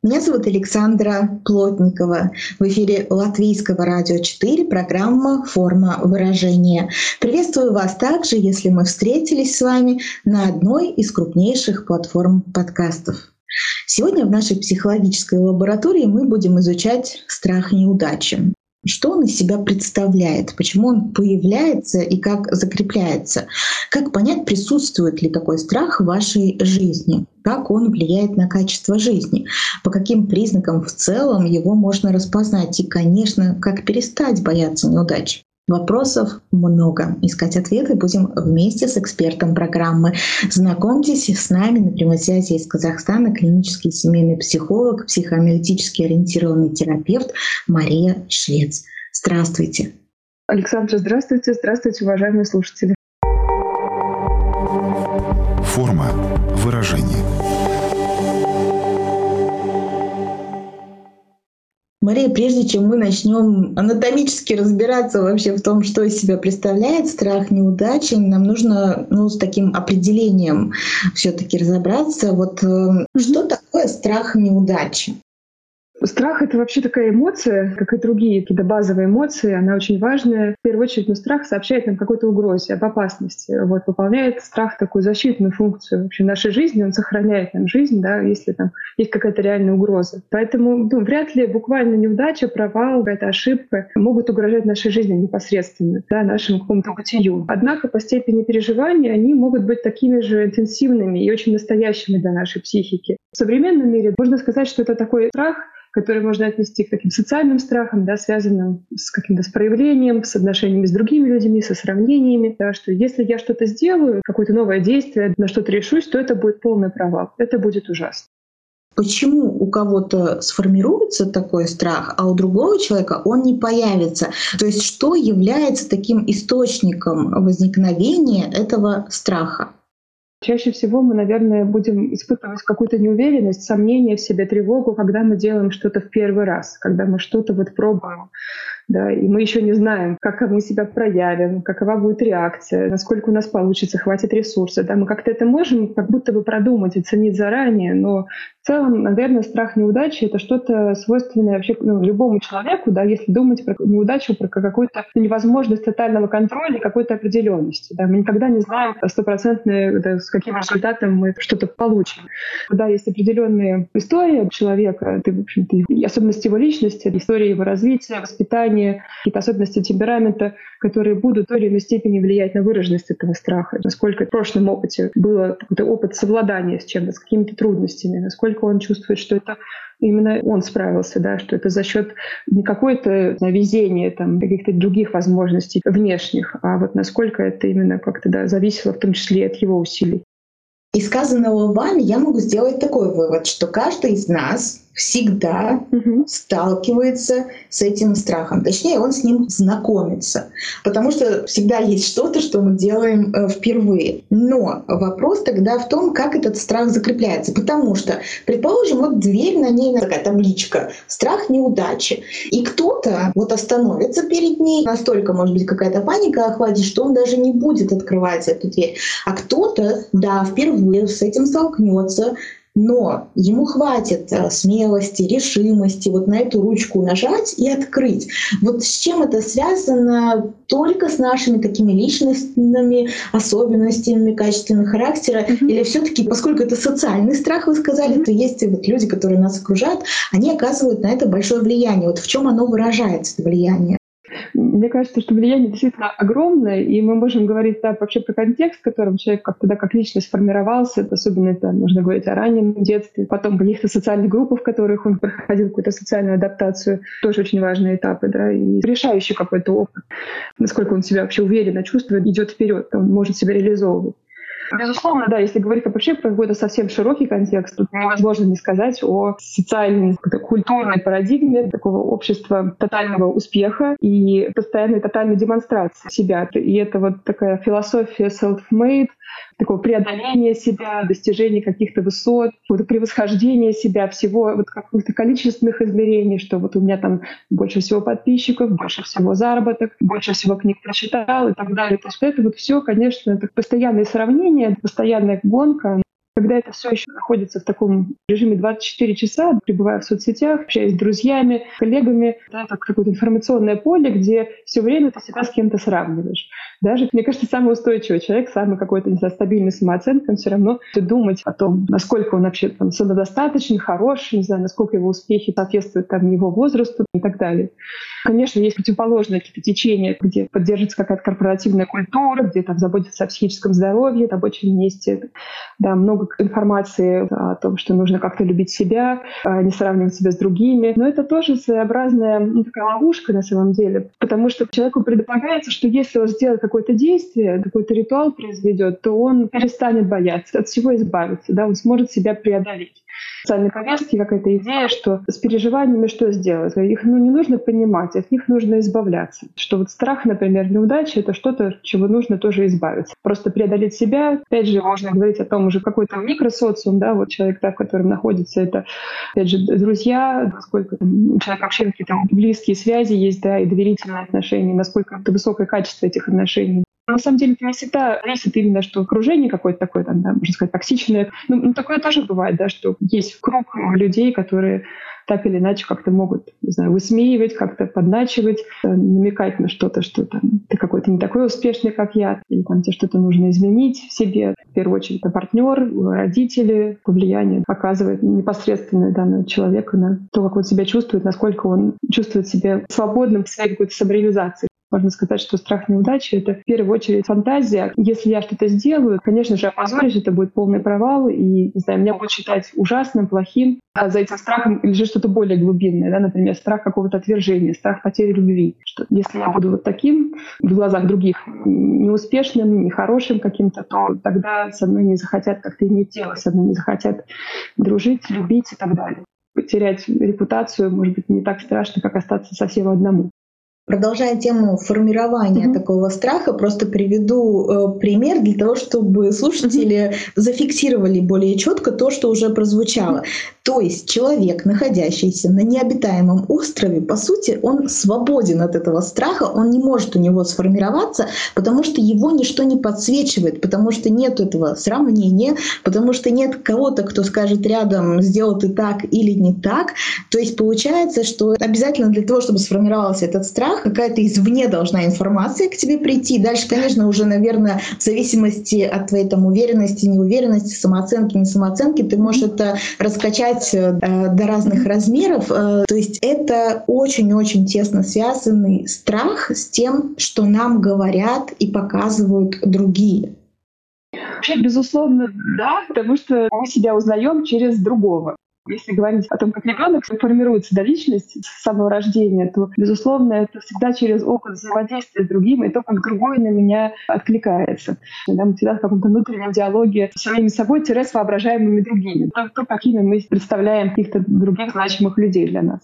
Меня зовут Александра Плотникова. В эфире Латвийского радио 4 программа «Форма выражения». Приветствую вас также, если мы встретились с вами на одной из крупнейших платформ подкастов. Сегодня в нашей психологической лаборатории мы будем изучать страх неудачи. Что он из себя представляет, почему он появляется и как закрепляется, как понять, присутствует ли такой страх в вашей жизни, как он влияет на качество жизни, по каким признакам в целом его можно распознать и, конечно, как перестать бояться неудач. Вопросов много. Искать ответы будем вместе с экспертом программы. Знакомьтесь с нами на прямой связи из Казахстана клинический семейный психолог, психоаналитически ориентированный терапевт Мария Швец. Здравствуйте. Александра, здравствуйте. Здравствуйте, уважаемые слушатели. Форма выражения. Мария, прежде чем мы начнем анатомически разбираться вообще в том, что из себя представляет страх неудачи, нам нужно ну, с таким определением все-таки разобраться. Вот mm-hmm. что такое страх неудачи? Страх — это вообще такая эмоция, как и другие какие-то базовые эмоции. Она очень важная. В первую очередь, ну, страх сообщает нам какой-то угрозе, об опасности. Вот, выполняет страх такую защитную функцию вообще нашей жизни. Он сохраняет нам жизнь, да, если там есть какая-то реальная угроза. Поэтому ну, вряд ли буквально неудача, провал, какая-то ошибка могут угрожать нашей жизни непосредственно, да, нашему какому-то бытию. Однако по степени переживания они могут быть такими же интенсивными и очень настоящими для нашей психики. В современном мире можно сказать, что это такой страх, которые можно отнести к таким социальным страхам, да, связанным с каким-то с проявлением, с отношениями с другими людьми, со сравнениями, да, что если я что-то сделаю, какое-то новое действие, на что-то решусь, то это будет полный провал, это будет ужасно. Почему у кого-то сформируется такой страх, а у другого человека он не появится? То есть что является таким источником возникновения этого страха? Чаще всего мы, наверное, будем испытывать какую-то неуверенность, сомнение в себе, тревогу, когда мы делаем что-то в первый раз, когда мы что-то вот пробуем да, и мы еще не знаем, как мы себя проявим, какова будет реакция, насколько у нас получится, хватит ресурсов. Да, мы как-то это можем как будто бы продумать и ценить заранее, но в целом, наверное, страх неудачи — это что-то свойственное вообще ну, любому человеку, да, если думать про неудачу, про какую-то невозможность тотального контроля, какой-то определенности. Да. Мы никогда не знаем стопроцентно, да, с каким результатом мы что-то получим. Да, есть определенная история человека, ты, в общем-то, особенности его личности, история его развития, воспитания, поведения, какие-то особенности темперамента, которые будут в той или иной степени влиять на выраженность этого страха. Насколько в прошлом опыте был какой-то опыт совладания с чем-то, с какими-то трудностями, насколько он чувствует, что это именно он справился, да, что это за счет не какой-то везения, там, каких-то других возможностей внешних, а вот насколько это именно как-то да, зависело в том числе от его усилий. Из сказанного вами я могу сделать такой вывод, что каждый из нас всегда угу. сталкивается с этим страхом. Точнее, он с ним знакомится. Потому что всегда есть что-то, что мы делаем э, впервые. Но вопрос тогда в том, как этот страх закрепляется. Потому что, предположим, вот дверь, на ней такая табличка «Страх неудачи». И кто-то вот остановится перед ней, настолько, может быть, какая-то паника охватит, что он даже не будет открывать эту дверь. А кто-то, да, впервые с этим столкнется, но ему хватит э, смелости, решимости вот на эту ручку нажать и открыть. Вот с чем это связано? Только с нашими такими личностными особенностями, качествами характера? Mm-hmm. Или все таки поскольку это социальный страх, вы сказали, mm-hmm. то есть вот люди, которые нас окружают, они оказывают на это большое влияние. Вот в чем оно выражается, это влияние? Мне кажется, что влияние действительно огромное, и мы можем говорить да, вообще про контекст, в котором человек как тогда как личность сформировался, особенно это можно говорить о раннем детстве, потом каких-то социальных группах, в которых он проходил какую-то социальную адаптацию, тоже очень важные этапы, да, и решающий какой-то опыт, насколько он себя вообще уверенно чувствует, идет вперед, он может себя реализовывать. Безусловно, да, если говорить вообще про какой-то совсем широкий контекст, тут невозможно не сказать о социальной, культурной парадигме такого общества тотального успеха и постоянной тотальной демонстрации себя. И это вот такая философия self-made, такого преодоления себя, достижения каких-то высот, вот превосхождения себя, всего вот каких-то количественных измерений, что вот у меня там больше всего подписчиков, больше всего заработок, больше всего книг прочитал и так далее. То есть это вот все, конечно, это постоянное сравнение, постоянная гонка, когда это все еще находится в таком режиме 24 часа, пребывая в соцсетях, общаясь с друзьями, коллегами, да, это какое-то информационное поле, где все время ты себя с кем-то сравниваешь. Даже, мне кажется, самый устойчивый человек, самый какой-то, не знаю, стабильный самооценка, все равно думать о том, насколько он вообще там самодостаточен, хорош, не знаю, насколько его успехи соответствуют там его возрасту и так далее. Конечно, есть противоположные какие-то течения, где поддерживается какая-то корпоративная культура, где там заботятся о психическом здоровье, там очень месте, да, много информации о том, что нужно как-то любить себя, а не сравнивать себя с другими. Но это тоже своеобразная ну, такая ловушка на самом деле, потому что человеку предполагается, что если он сделает какое-то действие, какой-то ритуал произведет, то он перестанет бояться, от всего избавиться, да, он сможет себя преодолеть социальной повестке какая-то идея, что с переживаниями что сделать? Их ну, не нужно понимать, от них нужно избавляться. Что вот страх, например, неудачи — это что-то, чего нужно тоже избавиться. Просто преодолеть себя. Опять же, можно говорить о том уже какой-то микросоциум, да, вот человек, да, в котором находится, это, опять же, друзья, насколько человека вообще какие-то близкие связи есть, да, и доверительные отношения, насколько это высокое качество этих отношений. На самом деле это не всегда зависит именно, что окружение какое-то такое, там, да, можно сказать, токсичное. Ну, ну, такое тоже бывает, да, что есть круг людей, которые так или иначе как-то могут, не знаю, высмеивать, как-то подначивать, э, намекать на что-то, что там ты какой-то не такой успешный, как я, или там тебе что-то нужно изменить в себе. В первую очередь это партнер, родители, влияние оказывает непосредственное да, на человека, на то, как он себя чувствует, насколько он чувствует себя свободным в своей какой-то самореализации. Можно сказать, что страх неудачи — это в первую очередь фантазия. Если я что-то сделаю, конечно же, опозорюсь, это будет полный провал, и, не знаю, меня будут считать ужасным, плохим. А за этим страхом лежит что-то более глубинное, да, например, страх какого-то отвержения, страх потери любви. Что если я буду вот таким в глазах других, неуспешным, нехорошим каким-то, то тогда со мной не захотят как-то иметь дело, со мной не захотят дружить, любить и так далее потерять репутацию, может быть, не так страшно, как остаться совсем одному. Продолжая тему формирования mm-hmm. такого страха, просто приведу э, пример для того, чтобы слушатели mm-hmm. зафиксировали более четко то, что уже прозвучало. То есть человек, находящийся на необитаемом острове, по сути, он свободен от этого страха, он не может у него сформироваться, потому что его ничто не подсвечивает, потому что нет этого сравнения, потому что нет кого-то, кто скажет рядом, сделал ты так или не так. То есть получается, что обязательно для того, чтобы сформировался этот страх, какая-то извне должна информация к тебе прийти. Дальше, конечно, уже, наверное, в зависимости от твоей там уверенности, неуверенности, самооценки, не самооценки, ты можешь это раскачать развивать э, до разных размеров. Э, то есть это очень-очень тесно связанный страх с тем, что нам говорят и показывают другие. Вообще, безусловно, да, потому что мы себя узнаем через другого. Если говорить о том, как ребенок формируется до личности с самого рождения, то, безусловно, это всегда через опыт взаимодействия с другим и то, как другой на меня откликается. Да, мы всегда в каком-то внутреннем диалоге с самими собой, с воображаемыми другими. То, то, какими мы представляем каких-то других значимых людей для нас.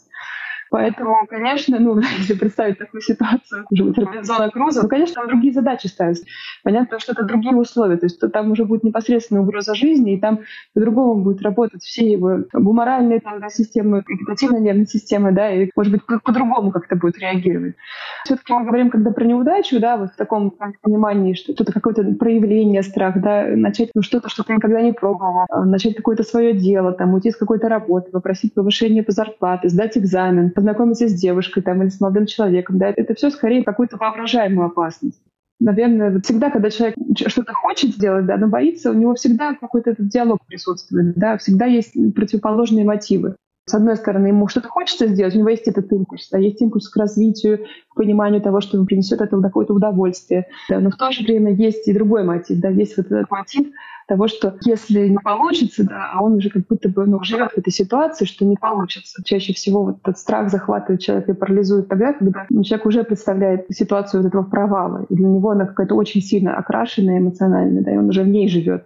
Поэтому, конечно, ну, если представить такую ситуацию, уже вот Робинзона Круза, ну, конечно, там другие задачи ставятся. Понятно, что это другие условия. То есть то там уже будет непосредственно угроза жизни, и там по-другому будет работать все его гуморальные там, да, системы, вегетативная нервная система, да, и, может быть, по-другому как-то будет реагировать. Все-таки мы говорим, когда про неудачу, да, вот в таком понимании, что это какое-то проявление страха, да, начать ну, что-то, что ты никогда не пробовал, а, начать какое-то свое дело, там, уйти с какой-то работы, попросить повышение по зарплате, сдать экзамен, познакомиться с девушкой там, или с молодым человеком. Да, это все скорее какую-то воображаемую опасность. Наверное, всегда, когда человек что-то хочет сделать, да, но боится, у него всегда какой-то этот диалог присутствует, да, всегда есть противоположные мотивы. С одной стороны, ему что-то хочется сделать, у него есть этот импульс, да, есть импульс к развитию, к пониманию того, что ему принесет это какое-то удовольствие. Да, но в то же время есть и другой мотив, да, есть вот этот мотив того, что если не получится, да, а он уже как будто бы ну, живет в этой ситуации, что не получится. Чаще всего вот этот страх захватывает человека и парализует тогда, когда ну, человек уже представляет ситуацию вот этого провала, и для него она какая-то очень сильно окрашенная эмоционально, да, и он уже в ней живет.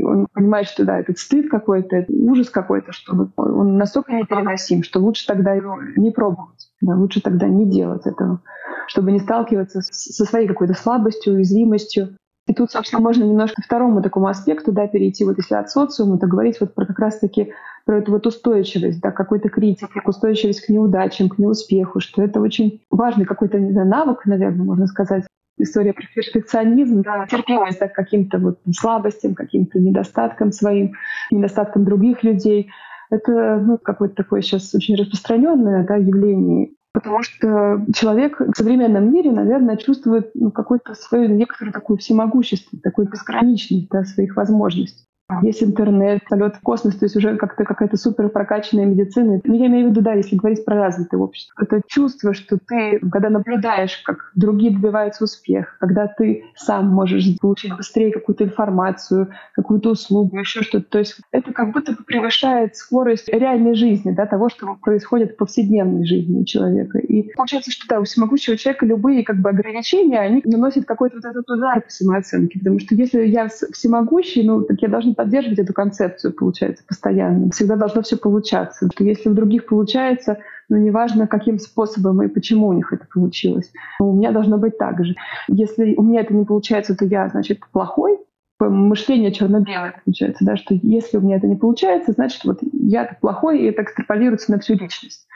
Он понимает, что да, этот стыд какой-то, ужас какой-то, что он настолько непереносим, что лучше тогда его не пробовать, да, лучше тогда не делать этого, чтобы не сталкиваться со своей какой-то слабостью, уязвимостью. И тут, собственно, можно немножко второму такому аспекту да, перейти, вот если от социума, то говорить вот про как раз-таки про эту вот устойчивость, да, какой-то критики, устойчивость к неудачам, к неуспеху, что это очень важный какой-то не знаю, навык, наверное, можно сказать, история про перфекционизм, да, терпимость да, к каким-то вот слабостям, каким-то недостаткам своим, недостаткам других людей. Это ну, какое-то такое сейчас очень распространенное да, явление. Потому что человек в современном мире, наверное, чувствует ну, какую-то свою некоторую такую всемогущество, такую безграничность да, своих возможностей. Есть интернет, полет в космос, то есть уже как-то какая-то супер прокачанная медицина. Ну, я имею в виду, да, если говорить про развитое общество. Это чувство, что ты, когда наблюдаешь, как другие добиваются успеха, когда ты сам можешь получить быстрее какую-то информацию, какую-то услугу, еще что-то. То есть это как будто бы превышает скорость реальной жизни, да, того, что происходит в повседневной жизни человека. И получается, что да, у всемогущего человека любые как бы ограничения, они наносят какой-то вот этот удар по самооценке. Потому что если я всемогущий, ну, так я должен поддерживать эту концепцию, получается, постоянно. Всегда должно все получаться. Что если у других получается, но ну, неважно, каким способом и почему у них это получилось. У меня должно быть так же. Если у меня это не получается, то я, значит, плохой, мышление черно-белое получается, да, что если у меня это не получается, значит, вот я плохой, и это экстраполируется на всю личность.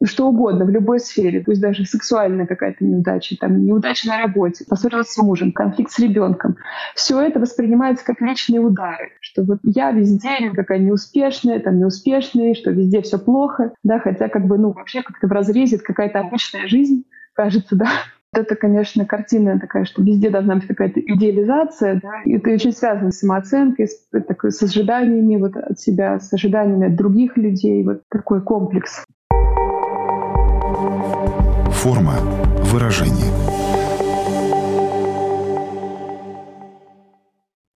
Ну, что угодно, в любой сфере, пусть даже сексуальная какая-то неудача, там, неудача на работе, поссорилась с мужем, конфликт с ребенком. Все это воспринимается как личные удары, что вот я везде какая неуспешная, там неуспешная, что везде все плохо, да, хотя как бы, ну, вообще как-то в разрезе какая-то обычная жизнь, кажется, да, это, конечно, картина такая, что везде должна быть какая-то идеализация, да, и это очень связано с самооценкой, с, такой, с ожиданиями вот от себя, с ожиданиями от других людей, вот такой комплекс. Форма выражения.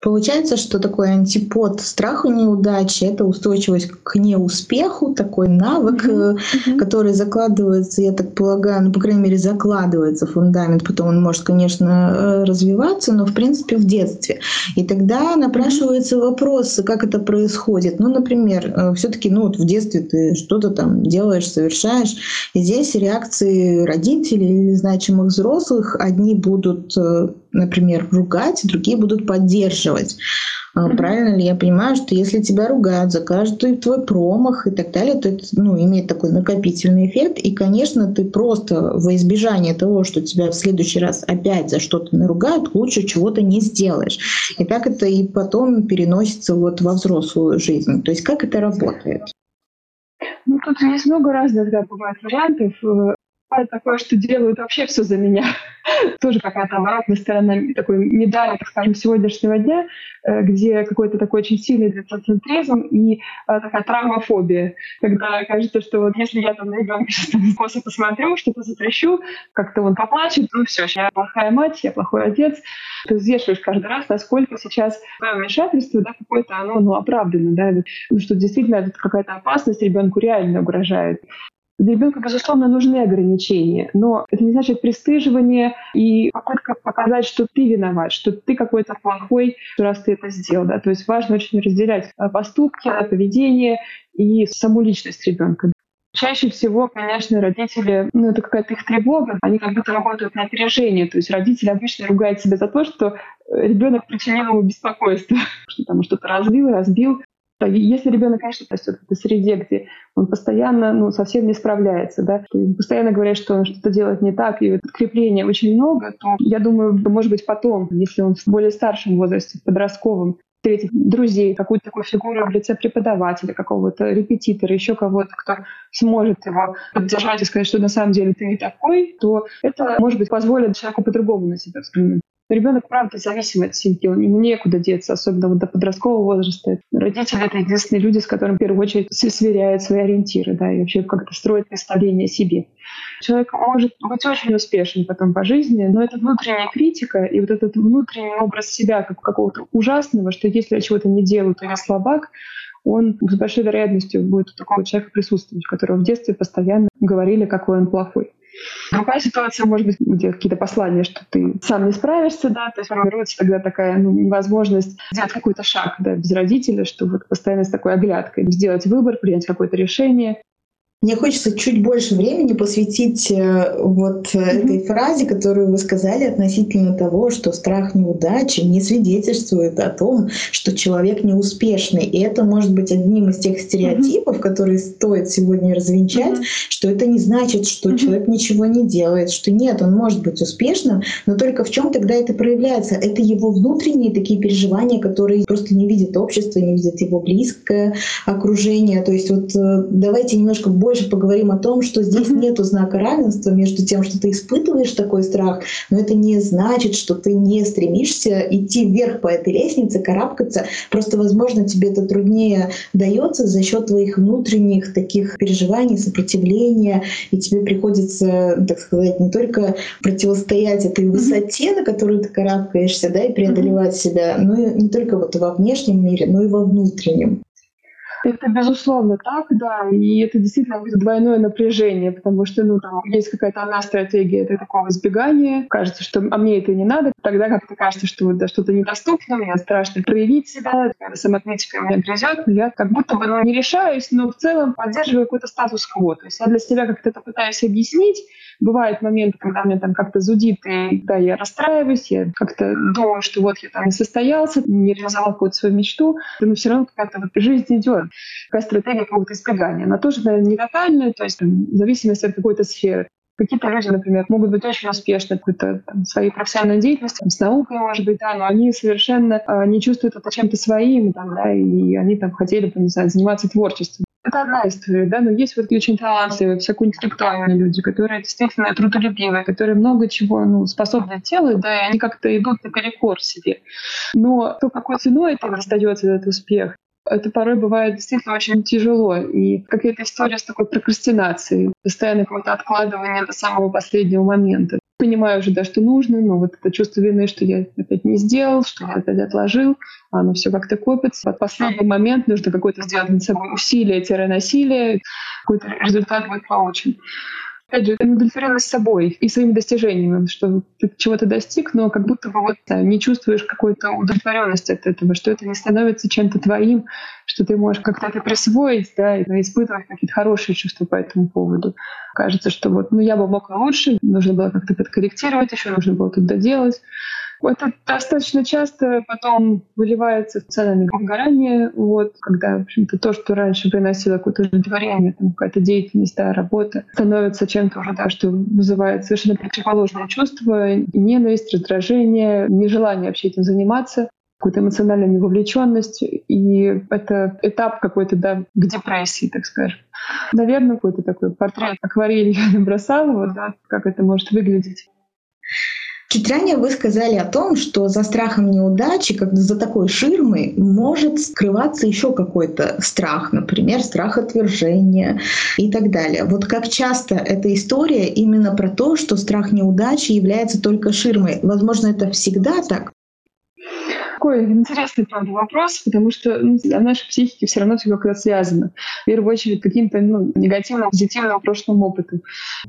Получается, что такой антипод страху неудачи — это устойчивость к неуспеху, такой навык, mm-hmm. который закладывается, я так полагаю, ну, по крайней мере, закладывается фундамент, потом он может, конечно, э, развиваться, но, в принципе, в детстве. И тогда напрашивается mm-hmm. вопрос, как это происходит. Ну, например, э, все таки ну, вот в детстве ты что-то там делаешь, совершаешь, и здесь реакции родителей или значимых взрослых, одни будут например, ругать, другие будут поддерживать. Mm-hmm. Правильно ли я понимаю, что если тебя ругают за каждый твой промах и так далее, то это ну, имеет такой накопительный эффект. И, конечно, ты просто во избежание того, что тебя в следующий раз опять за что-то наругают, лучше чего-то не сделаешь. И так это и потом переносится вот во взрослую жизнь. То есть как это работает? Ну, тут есть много разных, да, бывает вариантов. Бывает такое, что делают вообще все за меня. Тоже какая-то оборотная сторона такой медали, так скажем, сегодняшнего дня, э, где какой-то такой очень сильный детоцентризм и э, такая травмофобия, когда кажется, что вот если я там на ребенка сейчас косо посмотрю, что-то затрещу, как-то он поплачет, ну все, я плохая мать, я плохой отец. Ты взвешиваешь каждый раз, насколько сейчас вмешательство, да, какое-то оно, ну, оправдано, да, ну, что действительно это какая-то опасность ребенку реально угрожает. Для ребенка, безусловно, нужны ограничения, но это не значит пристыживание и попытка показать, что ты виноват, что ты какой-то плохой, раз ты это сделал. Да? То есть важно очень разделять э, поступки, поведение и саму личность ребенка. Чаще всего, конечно, родители, ну, это какая-то их тревога, они как будто работают на опережение. То есть родители обычно ругают себя за то, что э, ребенок причинил ему беспокойство, что там что-то разбил, разбил. Если ребенок, конечно, растет в этой среде, где он постоянно ну, совсем не справляется, да, постоянно говорят, что он что-то делает не так, и подкрепления очень много, то я думаю, может быть, потом, если он в более старшем возрасте, в подростковом, встретит друзей, какую-то такую фигуру в лице преподавателя, какого-то репетитора, еще кого-то, кто сможет его поддержать и сказать, что на самом деле ты не такой, то это, может быть, позволит человеку по-другому на себя взглянуть. Ребенок, правда, зависим от семьи, ему некуда деться, особенно вот до подросткового возраста. Родители — это единственные люди, с которыми в первую очередь сверяют свои ориентиры, да, и вообще как-то строят представление о себе. Человек может быть очень успешен потом по жизни, но это внутренняя критика и вот этот внутренний образ себя как какого-то ужасного, что если я чего-то не делаю, то я слабак, он с большой вероятностью будет у такого человека присутствовать, которого в детстве постоянно говорили, какой он плохой. Другая ситуация может быть, где какие-то послания, что ты сам не справишься, да, то есть формируется тогда такая ну, невозможность сделать какой-то шаг да, без родителя, что вот постоянно с такой оглядкой сделать выбор, принять какое-то решение. Мне хочется чуть больше времени посвятить э, вот mm-hmm. этой фразе, которую вы сказали относительно того, что страх неудачи не свидетельствует о том, что человек неуспешный. И это может быть одним из тех стереотипов, mm-hmm. которые стоит сегодня развенчать, mm-hmm. что это не значит, что mm-hmm. человек ничего не делает, что нет, он может быть успешным, но только в чем тогда это проявляется? Это его внутренние такие переживания, которые просто не видит общество, не видит его близкое окружение. То есть вот э, давайте немножко больше больше поговорим о том, что здесь нет знака равенства между тем, что ты испытываешь такой страх, но это не значит, что ты не стремишься идти вверх по этой лестнице, карабкаться. Просто, возможно, тебе это труднее дается за счет твоих внутренних таких переживаний, сопротивления, и тебе приходится, так сказать, не только противостоять этой высоте, на которую ты карабкаешься, да, и преодолевать себя, но и не только вот во внешнем мире, но и во внутреннем. Это безусловно так, да, и это действительно будет двойное напряжение, потому что, ну, там есть какая-то одна стратегия, это такого избегания, кажется, что а мне это не надо, тогда как-то кажется, что да, что-то недоступно, мне страшно проявить себя, самоотметика меня грязет, но я как будто бы ну, не решаюсь, но в целом поддерживаю какой-то статус-кво, то есть я для себя как-то это пытаюсь объяснить, Бывают моменты, когда мне там как-то зудит, и да, я расстраиваюсь, я как-то думаю, что вот я там не состоялся, не реализовал какую-то свою мечту, но все равно какая-то вот жизнь идет. Такая стратегия какого-то избегания. Она тоже, наверное, не тотальная, то есть там, в зависимости от какой-то сферы. Какие-то люди, например, могут быть очень успешны в какой-то там, своей профессиональной деятельности, там, с наукой, может быть, да, но они совершенно э, не чувствуют это чем-то своим, там, да, и они там хотели бы, не знаю, заниматься творчеством. Это одна история, да, но есть вот очень талантливые, всякоинтеллектуальные люди, которые действительно трудолюбивые, которые много чего ну, способны делать, да, и они как-то идут наперекор себе. Но то, какой ценой это достается этот успех, это порой бывает действительно очень тяжело. И какая-то история с такой прокрастинацией, постоянно какое-то откладывание до самого последнего момента. Понимаю уже, да, что нужно, но вот это чувство вины, что я опять не сделал, что я опять отложил, оно все как-то копится. В последний момент нужно какое-то сделать над собой усилие-насилие, какой-то результат будет получен опять же, удовлетворенность собой и своими достижениями, что ты чего-то достиг, но как будто бы вот не чувствуешь какой-то удовлетворенности от этого, что это не становится чем-то твоим, что ты можешь как-то это присвоить, да, и испытывать какие-то хорошие чувства по этому поводу. Кажется, что вот, ну, я бы мог лучше, нужно было как-то подкорректировать, еще нужно было тут доделать. Это достаточно часто потом выливается в социальное выгорание, вот, когда, в общем-то, то, что раньше приносило какое-то удовлетворение, какая-то деятельность, да, работа, становится чем-то уже, да, что вызывает совершенно противоположное чувство, ненависть, раздражение, нежелание вообще этим заниматься какую-то эмоциональную невовлеченность, и это этап какой-то, да, к депрессии, так скажем. Наверное, какой-то такой портрет акварель я набросала, вот, да, как это может выглядеть. Чуть ранее вы сказали о том, что за страхом неудачи, как за такой ширмой, может скрываться еще какой-то страх, например, страх отвержения и так далее. Вот как часто эта история именно про то, что страх неудачи является только ширмой. Возможно, это всегда так, такой интересный, правда, вопрос, потому что ну, наша психика все равно все как-то связана. В первую очередь каким-то ну, негативным, позитивным прошлым опытом.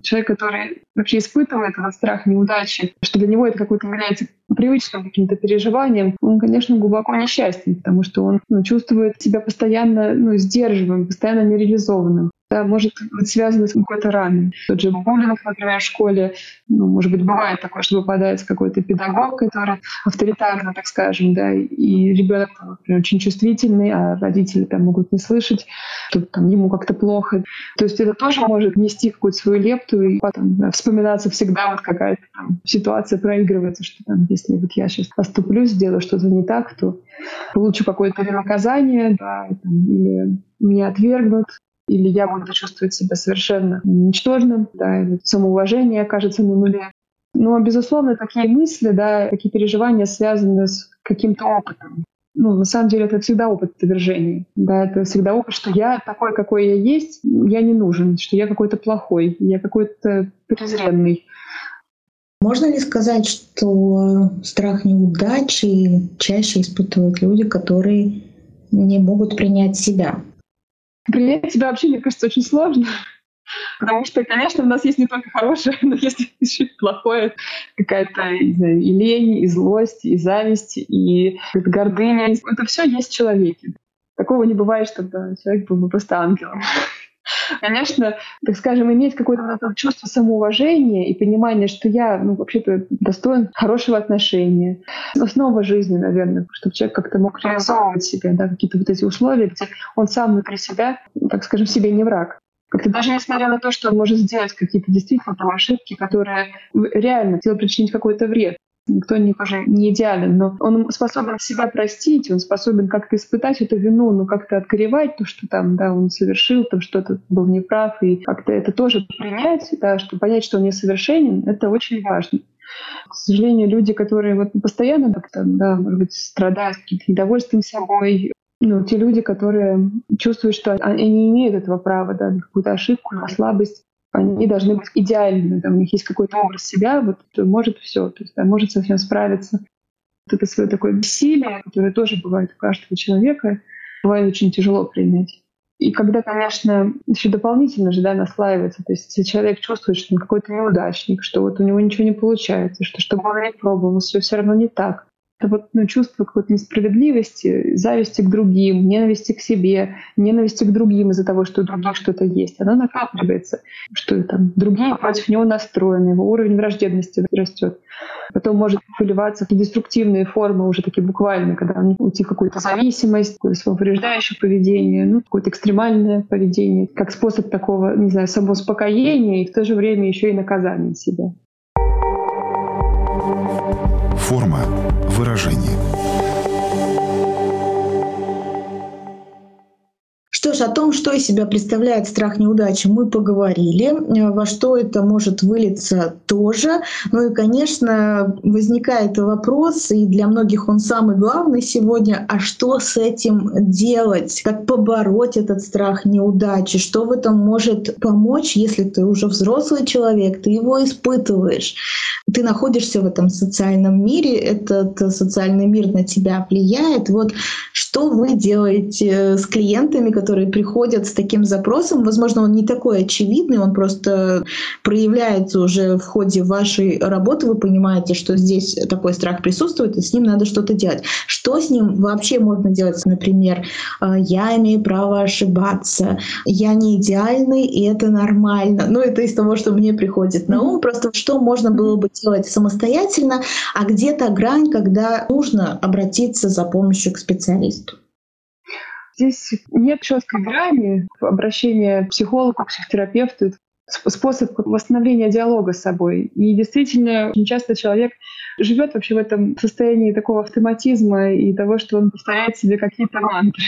Человек, который вообще испытывает этот страх неудачи, что для него это какой-то является привычным каким-то переживанием, он, конечно, глубоко несчастен, потому что он ну, чувствует себя постоянно ну, сдерживаемым, постоянно нереализованным да, может быть связано с какой-то раной. Тот же буллинг, например, в школе, ну, может быть, бывает такое, что попадается какой-то педагог, который авторитарно, так скажем, да, и ребенок, например, очень чувствительный, а родители там могут не слышать, что там ему как-то плохо. То есть это тоже может нести какую-то свою лепту и потом да, вспоминаться всегда вот какая-то там ситуация проигрывается, что там, если вот я сейчас оступлюсь, сделаю что-то не так, то получу какое-то наказание, да, или меня отвергнут, или я буду чувствовать себя совершенно ничтожным, да, самоуважение окажется на нуле. Но, безусловно, такие мысли, да, такие переживания связаны с каким-то опытом. Ну, на самом деле, это всегда опыт отвержения. Да, это всегда опыт, что я такой, какой я есть, я не нужен, что я какой-то плохой, я какой-то презренный. Можно ли сказать, что страх неудачи чаще испытывают люди, которые не могут принять себя? Принять себя вообще, мне кажется, очень сложно. Потому что, конечно, у нас есть не только хорошее, но есть еще и плохое. Какая-то и лень, и злость, и зависть, и гордыня. Это все есть в человеке. Такого не бывает, чтобы человек был бы просто ангелом. Конечно, так скажем, иметь какое-то чувство самоуважения и понимание, что я ну, вообще-то достоин хорошего отношения. Основа жизни, наверное, чтобы человек как-то мог реализовывать себя, да, какие-то вот эти условия, где он сам внутри себя, так скажем, себе не враг. Как-то даже несмотря на то, что он может сделать какие-то действительно там ошибки, которые реально хотел причинить какой-то вред. Никто не, не идеален, но он способен себя простить, он способен как-то испытать эту вину, ну как-то открывать то, что там, да, он совершил, там что-то был неправ, и как-то это тоже принять, да, что понять, что он несовершенен, это очень важно. К сожалению, люди, которые вот постоянно как-то, да, может быть, страдают каким-то недовольством собой, ну, те люди, которые чувствуют, что они не имеют этого права, да, на какую-то ошибку, на слабость, они должны быть идеальными, там, у них есть какой-то образ себя, вот может все, то есть да, может совсем справиться. Вот это свое такое бессилие, которое тоже бывает у каждого человека, бывает очень тяжело принять. И когда, конечно, еще дополнительно же да, наслаивается, то есть если человек чувствует, что он какой-то неудачник, что вот у него ничего не получается, что что бы он ни пробовал, все все равно не так, вот ну, чувство какой-то несправедливости, зависти к другим, ненависти к себе, ненависти к другим из-за того, что у других что-то есть, оно накапливается, что там другие против него настроены, его уровень враждебности растет. Потом может выливаться в деструктивные формы уже такие буквально, когда уйти в какую-то зависимость, какое-то самоповреждающее поведение, ну, какое-то экстремальное поведение, как способ такого, не знаю, самоуспокоения и в то же время еще и наказания себя. Форма выражения. Что ж, о том, что из себя представляет страх неудачи, мы поговорили. Во что это может вылиться тоже. Ну и, конечно, возникает вопрос, и для многих он самый главный сегодня, а что с этим делать? Как побороть этот страх неудачи? Что в этом может помочь, если ты уже взрослый человек, ты его испытываешь? Ты находишься в этом социальном мире, этот социальный мир на тебя влияет. Вот что вы делаете с клиентами, которые которые приходят с таким запросом, возможно, он не такой очевидный, он просто проявляется уже в ходе вашей работы, вы понимаете, что здесь такой страх присутствует, и с ним надо что-то делать. Что с ним вообще можно делать? Например, «А, я имею право ошибаться, я не идеальный, и это нормально. Ну, это из того, что мне приходит на ум. Просто что можно было бы делать самостоятельно, а где-то грань, когда нужно обратиться за помощью к специалисту. Здесь нет четкой грани обращения к психотерапевту. Способ восстановления диалога с собой. И действительно, очень часто человек живет вообще в этом состоянии такого автоматизма и того, что он повторяет себе какие-то мантры.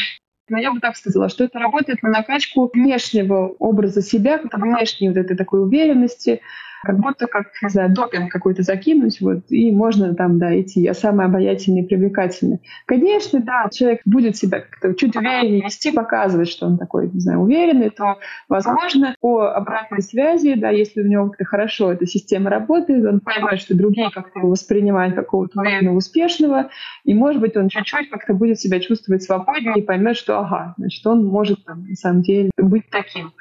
Но я бы так сказала, что это работает на накачку внешнего образа себя, внешней вот этой такой уверенности, как будто как, не знаю, допинг какой-то закинуть, вот, и можно там, да, идти, я самый обаятельный и привлекательный. Конечно, да, человек будет себя как-то чуть увереннее вести, показывать, что он такой, не знаю, уверенный, то, возможно, по обратной связи, да, если у него как-то хорошо эта система работает, он поймет, что другие как-то его воспринимают какого-то уверенного, успешного, и, может быть, он чуть-чуть как-то будет себя чувствовать свободнее и поймет, что, ага, значит, он может, там, на самом деле, быть таким.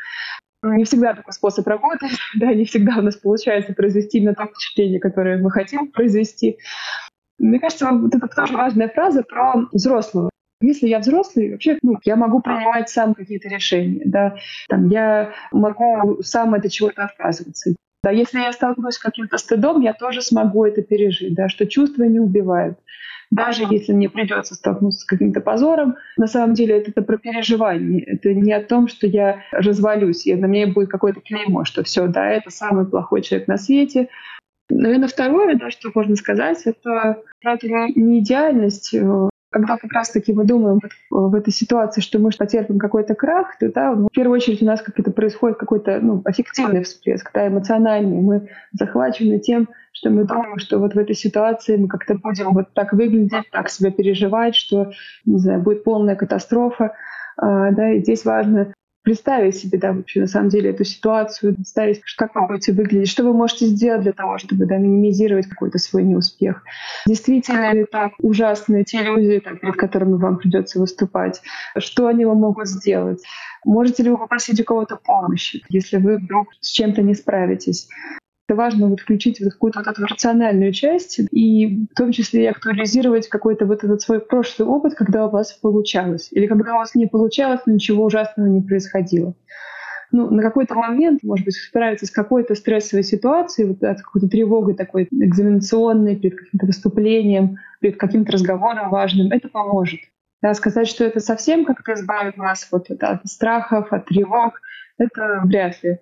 Ну, не всегда такой способ работает, да, не всегда у нас получается произвести именно то впечатление, которое мы хотим произвести. Мне кажется, вот это тоже важная фраза про взрослого. Если я взрослый, вообще, ну, я могу принимать сам какие-то решения, да, там, я могу сам от чего-то отказываться. Да, если я столкнусь с каким-то стыдом, я тоже смогу это пережить, да, что чувства не убивают даже если мне придется столкнуться с каким-то позором, на самом деле это, это про переживание. Это не о том, что я развалюсь, и на мне будет какое-то клеймо, что все, да, это самый плохой человек на свете. Наверное, второе, да, что можно сказать, это эту не идеальность э, когда как раз-таки мы думаем в этой ситуации, что мы потерпим какой-то крах, то да, в первую очередь у нас как это происходит какой-то ну, аффективный всплеск, да, эмоциональный. Мы захвачены тем, что мы думаем, что вот в этой ситуации мы как-то будем вот так выглядеть, так себя переживать, что, не знаю, будет полная катастрофа. А, да, и здесь важно представить себе, да, вообще на самом деле эту ситуацию, представить, как вы будете выглядеть, что вы можете сделать для того, чтобы да, минимизировать какой-то свой неуспех. Действительно ли так ужасны те люди, так, перед которыми вам придется выступать? Что они вам могут сделать? Можете ли вы попросить у кого-то помощи, если вы вдруг с чем-то не справитесь? Это важно вот включить вот какую-то вот эту рациональную часть и в том числе и актуализировать какой-то вот этот свой прошлый опыт, когда у вас получалось. Или когда у вас не получалось, но ничего ужасного не происходило. ну, на какой-то момент, может быть, справиться с какой-то стрессовой ситуацией, вот, с какой-то тревогой такой экзаменационной, перед каким-то выступлением, перед каким-то разговором важным, это поможет. Да, сказать, что это совсем как-то избавит нас вот от страхов, от тревог, это вряд ли.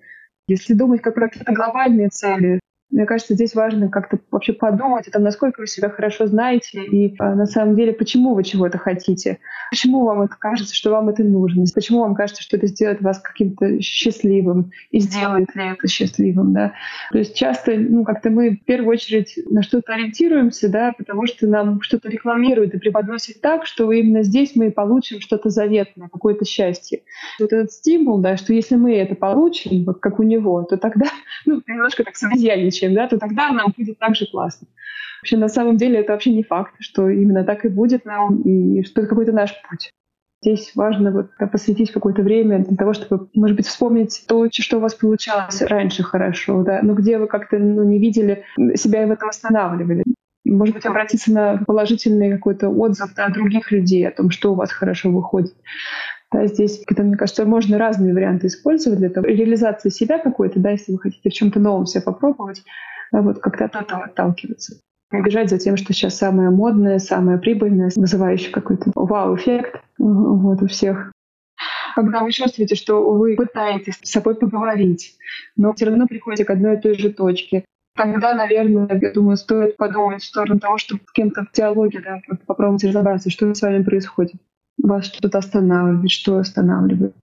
Если думать как про какие-то глобальные цели, мне кажется, здесь важно как-то вообще подумать о том, насколько вы себя хорошо знаете и а, на самом деле, почему вы чего-то хотите. Почему вам это кажется, что вам это нужно? Почему вам кажется, что это сделает вас каким-то счастливым? И сделает ли это счастливым? Да? То есть часто ну, как-то мы в первую очередь на что-то ориентируемся, да, потому что нам что-то рекламируют и преподносят так, что именно здесь мы получим что-то заветное, какое-то счастье. Вот этот стимул, да, что если мы это получим, вот как у него, то тогда ну, немножко так самозьяничаем чем, да, то тогда нам будет так же классно. Вообще, на самом деле, это вообще не факт, что именно так и будет нам, и что это какой-то наш путь. Здесь важно вот посвятить какое-то время для того, чтобы, может быть, вспомнить то, что у вас получалось раньше хорошо, да, но где вы как-то ну, не видели себя и в этом останавливали. Может быть, обратиться на положительный какой-то отзыв да, других людей о том, что у вас хорошо выходит. Да, здесь, это, мне кажется, можно разные варианты использовать для того, реализации себя какой-то, да, если вы хотите в чем-то новом себя попробовать, да, вот как-то от этого отталкиваться. Не бежать за тем, что сейчас самое модное, самое прибыльное, вызывающее какой-то вау-эффект вот, у всех. Когда вы чувствуете, что вы пытаетесь с собой поговорить, но все равно приходите к одной и той же точке, тогда, наверное, я думаю, стоит подумать в сторону того, чтобы с кем-то в диалоге да, попробовать разобраться, что с вами происходит вас что-то останавливает, что останавливает.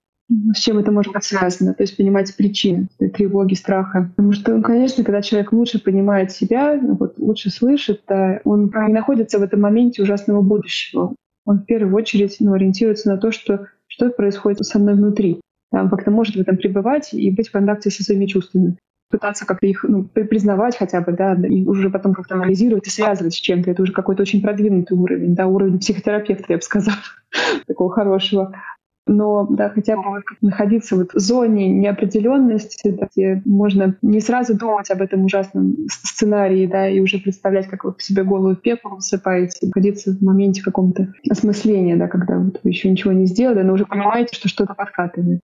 С чем это может быть связано? То есть понимать причины тревоги, страха. Потому что, конечно, когда человек лучше понимает себя, ну, вот, лучше слышит, да, он не находится в этом моменте ужасного будущего. Он в первую очередь ну, ориентируется на то, что, что происходит со мной внутри. Он как-то может в этом пребывать и быть в контакте со своими чувствами пытаться как-то их ну, признавать хотя бы, да, и уже потом как-то анализировать и связывать с чем-то. Это уже какой-то очень продвинутый уровень, да, уровень психотерапевта, я бы сказала, такого хорошего. Но да, хотя бы находиться вот в зоне неопределенности, да, где можно не сразу думать об этом ужасном сценарии, да, и уже представлять, как вы в себе голову пеплом высыпаете, находиться в моменте каком-то осмысления, да, когда вот вы еще ничего не сделали, но уже понимаете, что что-то подкатывает.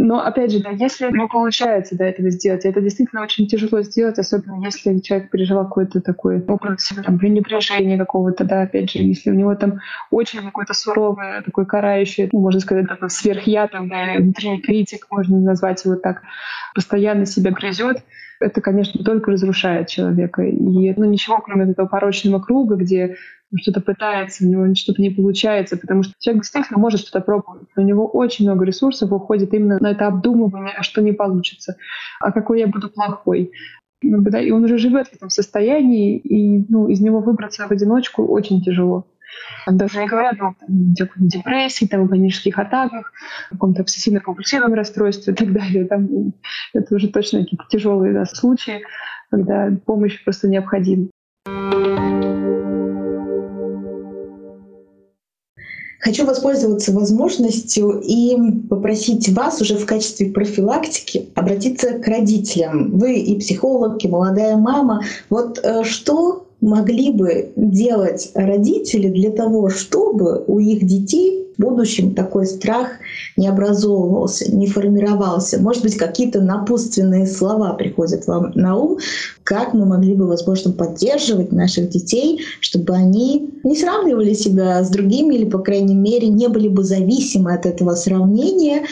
Но опять же, да, если не получается до этого сделать, это действительно очень тяжело сделать, особенно если человек переживал какой-то такой опыт там, пренебрежения какого-то, да, опять же, если у него там очень какой-то суровый, такой карающий, ну, можно сказать, такой сверхя, там, да, внутренний критик, можно назвать его так, постоянно себя грызет, это, конечно, только разрушает человека. И ну, ничего, кроме этого порочного круга, где что-то пытается, у него что-то не получается, потому что человек действительно может что-то пробовать. У него очень много ресурсов уходит именно на это обдумывание, а что не получится, а какой я буду плохой. И он уже живет в этом состоянии, и ну, из него выбраться в одиночку очень тяжело. Даже не говорят ну, там, депрессии, там, панических атаках, каком-то обсессивно-компульсивном расстройстве и так далее. Там, это уже точно какие-то тяжелые да, случаи, когда помощь просто необходима. Хочу воспользоваться возможностью и попросить вас уже в качестве профилактики обратиться к родителям. Вы и психолог, и молодая мама. Вот э, что могли бы делать родители для того, чтобы у их детей в будущем такой страх не образовывался, не формировался? Может быть, какие-то напутственные слова приходят вам на ум, как мы могли бы, возможно, поддерживать наших детей, чтобы они не сравнивали себя с другими или, по крайней мере, не были бы зависимы от этого сравнения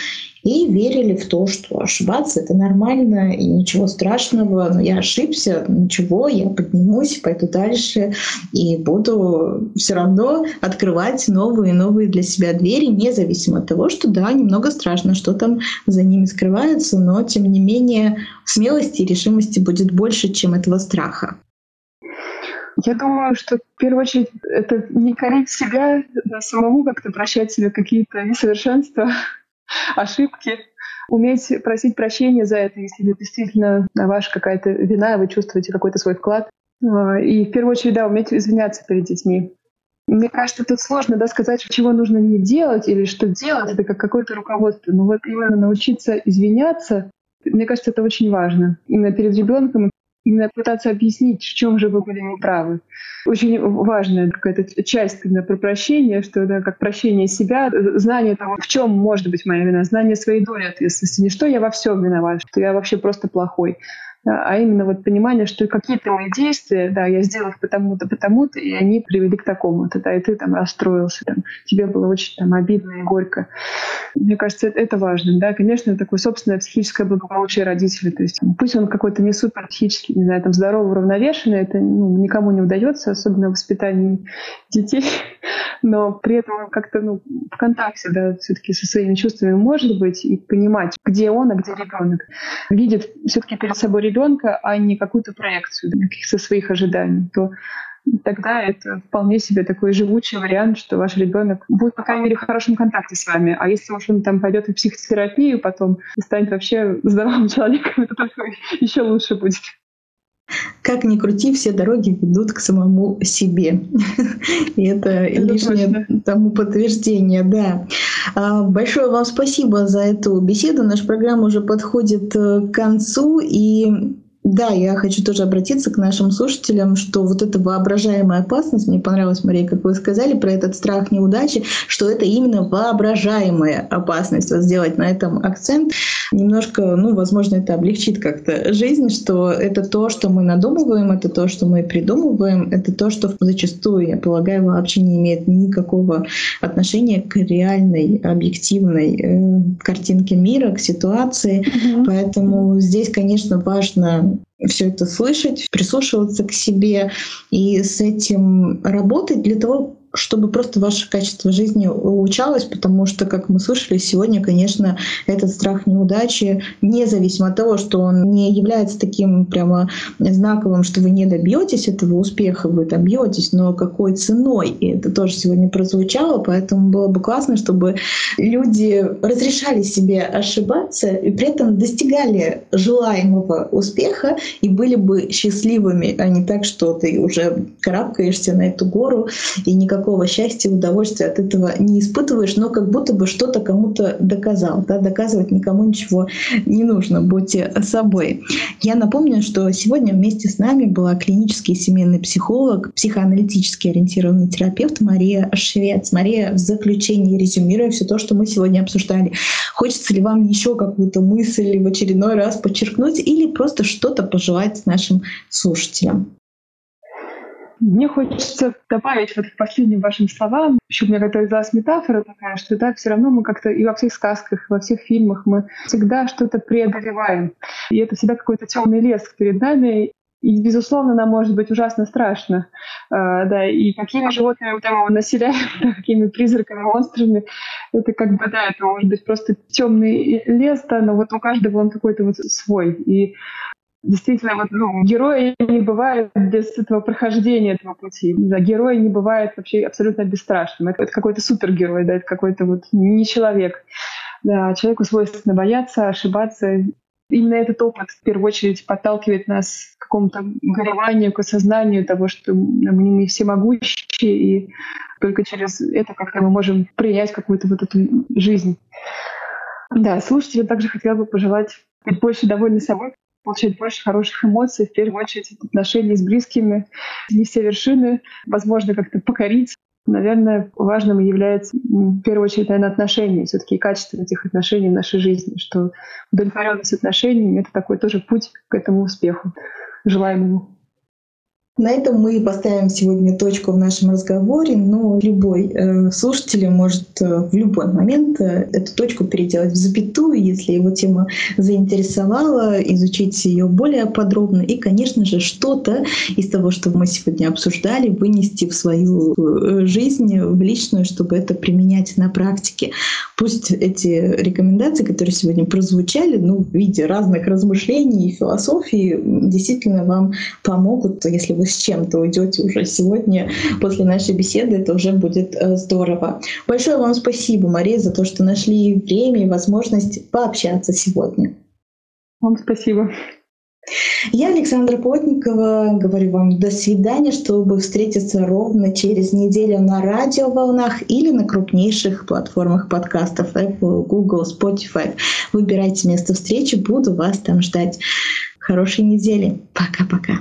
и верили в то, что ошибаться это нормально и ничего страшного, но я ошибся, ничего, я поднимусь, пойду дальше и буду все равно открывать новые и новые для себя двери, независимо от того, что да, немного страшно, что там за ними скрывается, но тем не менее смелости и решимости будет больше, чем этого страха. Я думаю, что в первую очередь это не корить себя, да, самому как-то прощать себе какие-то несовершенства, ошибки, уметь просить прощения за это, если это действительно ваша какая-то вина, вы чувствуете какой-то свой вклад. А, и в первую очередь, да, уметь извиняться перед детьми. Мне кажется, тут сложно да, сказать, чего нужно не делать или что делать. Это как какое-то руководство. Но вот именно научиться извиняться, мне кажется, это очень важно. Именно перед ребенком именно пытаться объяснить, в чем же вы были неправы. Очень важная какая-то часть именно про прощение, что да, как прощение себя, знание того, в чем может быть моя вина, знание своей доли ответственности. Не что я во всем виноват, что я вообще просто плохой, а именно вот понимание, что какие-то мои действия, да, я сделал их потому-то, потому-то, и они привели к такому-то, да, и ты там расстроился, там, тебе было очень там обидно и горько. Мне кажется, это, это важно, да, конечно, такое собственное психическое благополучие родителей, то есть пусть он какой-то не супер психически, не знаю, там здоровый, уравновешенный, это ну, никому не удается, особенно в воспитании детей, но при этом как-то ну, в контакте, да, все-таки со своими чувствами может быть и понимать, где он, а где ребенок. Видит все-таки перед собой ребенка, а не какую-то проекцию каких-то своих ожиданий, то тогда это вполне себе такой живучий вариант, что ваш ребенок будет, по крайней мере, в хорошем контакте с вами. А если уж он там пойдет в психотерапию потом станет вообще здоровым человеком, это только еще лучше будет. Как ни крути, все дороги ведут к самому себе. И это, это лишнее точно. тому подтверждение, да. А, большое вам спасибо за эту беседу. Наша программа уже подходит э, к концу, и да, я хочу тоже обратиться к нашим слушателям, что вот эта воображаемая опасность, мне понравилось, Мария, как вы сказали, про этот страх неудачи, что это именно воображаемая опасность. Вот сделать на этом акцент немножко, ну, возможно, это облегчит как-то жизнь, что это то, что мы надумываем, это то, что мы придумываем, это то, что зачастую, я полагаю, вообще не имеет никакого отношения к реальной, объективной э, картинке мира, к ситуации. Mm-hmm. Поэтому здесь, конечно, важно все это слышать, прислушиваться к себе и с этим работать для того, чтобы просто ваше качество жизни улучшалось, потому что, как мы слышали сегодня, конечно, этот страх неудачи, независимо от того, что он не является таким прямо знаковым, что вы не добьетесь этого успеха, вы добьетесь, но какой ценой? И это тоже сегодня прозвучало, поэтому было бы классно, чтобы люди разрешали себе ошибаться и при этом достигали желаемого успеха и были бы счастливыми, а не так, что ты уже карабкаешься на эту гору и никак никакого счастья, удовольствия от этого не испытываешь, но как будто бы что-то кому-то доказал. Да? Доказывать никому ничего не нужно, будьте собой. Я напомню, что сегодня вместе с нами была клинический семейный психолог, психоаналитически ориентированный терапевт Мария Швец. Мария, в заключении резюмируя все то, что мы сегодня обсуждали, хочется ли вам еще какую-то мысль в очередной раз подчеркнуть или просто что-то пожелать нашим слушателям? Мне хочется добавить вот к последним вашим словам, еще у меня готовилась метафора такая, что да, все равно мы как-то и во всех сказках, и во всех фильмах мы всегда что-то преодолеваем. И это всегда какой-то темный лес перед нами, и, безусловно, нам может быть ужасно страшно. Uh, да, и какими животными там его населяем, да, какими призраками, монстрами. Это как бы, да, это может быть просто темный лес, да, но вот у каждого он какой-то вот свой. И действительно, вот, ну, герои не бывают без этого прохождения этого пути. Да, герой не бывает вообще абсолютно бесстрашным. Это, это какой-то супергерой, да, это какой-то вот не человек. Да, человеку свойственно бояться, ошибаться. Именно этот опыт в первую очередь подталкивает нас к какому-то гореванию, к осознанию того, что мы не всемогущие, и только через это как-то мы можем принять какую-то вот эту жизнь. Да, слушателям также хотела бы пожелать быть больше довольны собой, получать больше хороших эмоций, в первую очередь отношения с близкими, не все вершины, возможно, как-то покорить. Наверное, важным является в первую очередь, наверное, отношения, все-таки качество этих отношений в нашей жизни, что удовлетворенность отношениями — это такой тоже путь к этому успеху желаемому. На этом мы поставим сегодня точку в нашем разговоре, но любой э, слушатель может э, в любой момент э, эту точку переделать в запятую, если его тема заинтересовала, изучить ее более подробно и, конечно же, что-то из того, что мы сегодня обсуждали, вынести в свою э, жизнь, в личную, чтобы это применять на практике. Пусть эти рекомендации, которые сегодня прозвучали, ну, в виде разных размышлений и философии, действительно вам помогут, если вы с чем-то уйдете уже сегодня после нашей беседы, это уже будет э, здорово. Большое вам спасибо, Мария, за то, что нашли время и возможность пообщаться сегодня. Вам спасибо. Я, Александра Плотникова, говорю вам до свидания, чтобы встретиться ровно через неделю на радиоволнах или на крупнейших платформах подкастов Apple, Google, Spotify. Выбирайте место встречи, буду вас там ждать. Хорошей недели. Пока-пока.